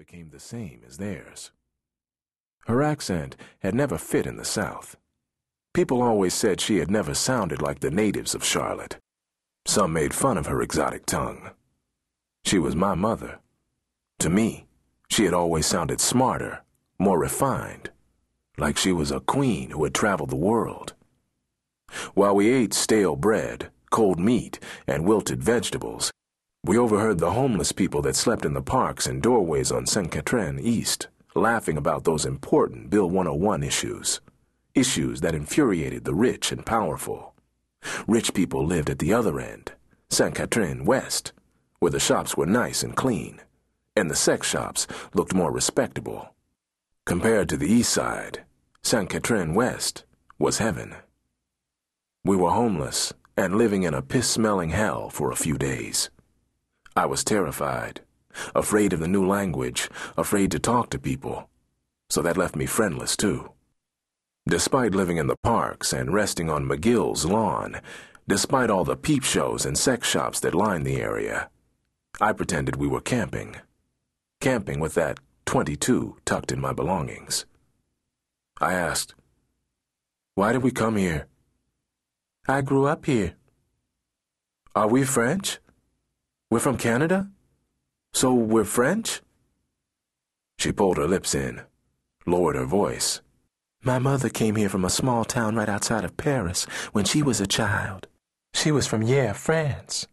became the same as theirs. Her accent had never fit in the South. People always said she had never sounded like the natives of Charlotte. Some made fun of her exotic tongue. She was my mother. To me, she had always sounded smarter, more refined, like she was a queen who had traveled the world. While we ate stale bread, cold meat, and wilted vegetables, we overheard the homeless people that slept in the parks and doorways on St. Catherine East laughing about those important Bill 101 issues, issues that infuriated the rich and powerful. Rich people lived at the other end, St. Catherine West, where the shops were nice and clean, and the sex shops looked more respectable. Compared to the east side, St. Catherine West was heaven. We were homeless and living in a piss smelling hell for a few days. I was terrified, afraid of the new language, afraid to talk to people, so that left me friendless too. Despite living in the parks and resting on McGill's lawn, despite all the peep shows and sex shops that lined the area, I pretended we were camping. Camping with that 22 tucked in my belongings. I asked, Why did we come here? I grew up here. Are we French? We're from Canada? So we're French? She pulled her lips in, lowered her voice. My mother came here from a small town right outside of Paris when she was a child. She was from Hyères, France.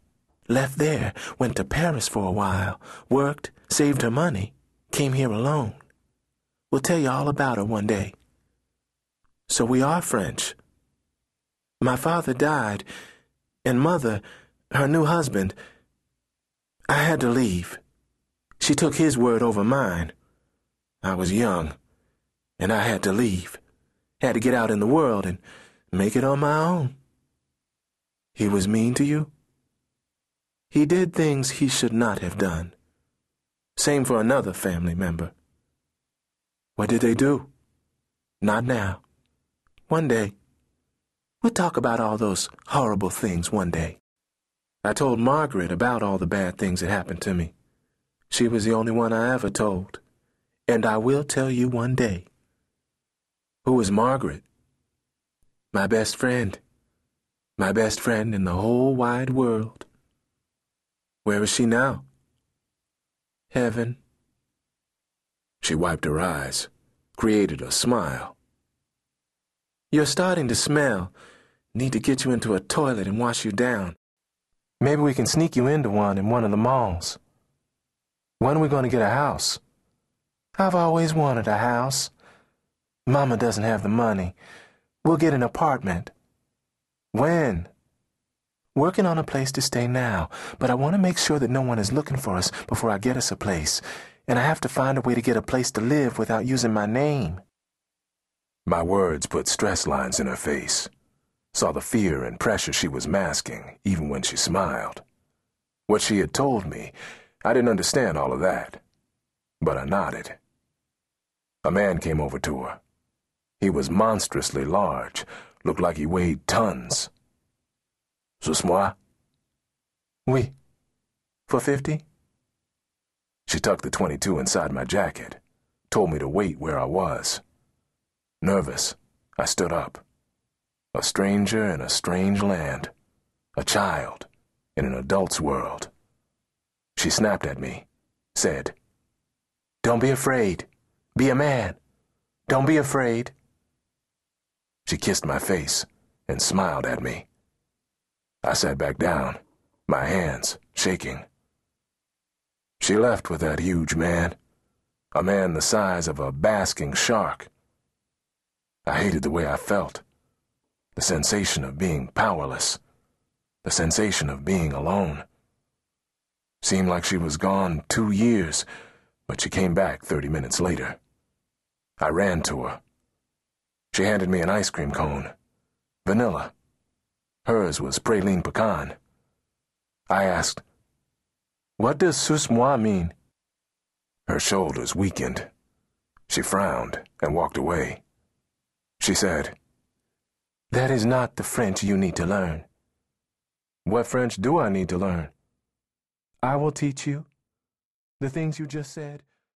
Left there, went to Paris for a while, worked, saved her money, came here alone. We'll tell you all about her one day. So we are French. My father died, and mother, her new husband, I had to leave. She took his word over mine. I was young, and I had to leave. Had to get out in the world and make it on my own. He was mean to you? He did things he should not have done. Same for another family member. What did they do? Not now. One day. We'll talk about all those horrible things one day. I told Margaret about all the bad things that happened to me. She was the only one I ever told. And I will tell you one day. Who was Margaret? My best friend. My best friend in the whole wide world. Where is she now? Heaven. She wiped her eyes, created a smile. You're starting to smell. Need to get you into a toilet and wash you down. Maybe we can sneak you into one in one of the malls. When are we going to get a house? I've always wanted a house. Mama doesn't have the money. We'll get an apartment. When? Working on a place to stay now, but I want to make sure that no one is looking for us before I get us a place. And I have to find a way to get a place to live without using my name. My words put stress lines in her face saw the fear and pressure she was masking, even when she smiled. What she had told me, I didn't understand all of that, but I nodded. A man came over to her. He was monstrously large, looked like he weighed tons. C'est moi? Oui. For fifty? She tucked the 22 inside my jacket, told me to wait where I was. Nervous, I stood up. A stranger in a strange land. A child in an adult's world. She snapped at me, said, Don't be afraid. Be a man. Don't be afraid. She kissed my face and smiled at me. I sat back down, my hands shaking. She left with that huge man, a man the size of a basking shark. I hated the way I felt the sensation of being powerless, the sensation of being alone. Seemed like she was gone two years, but she came back 30 minutes later. I ran to her. She handed me an ice cream cone. Vanilla. Hers was praline pecan. I asked, What does sus moi mean? Her shoulders weakened. She frowned and walked away. She said, that is not the French you need to learn. What French do I need to learn? I will teach you the things you just said.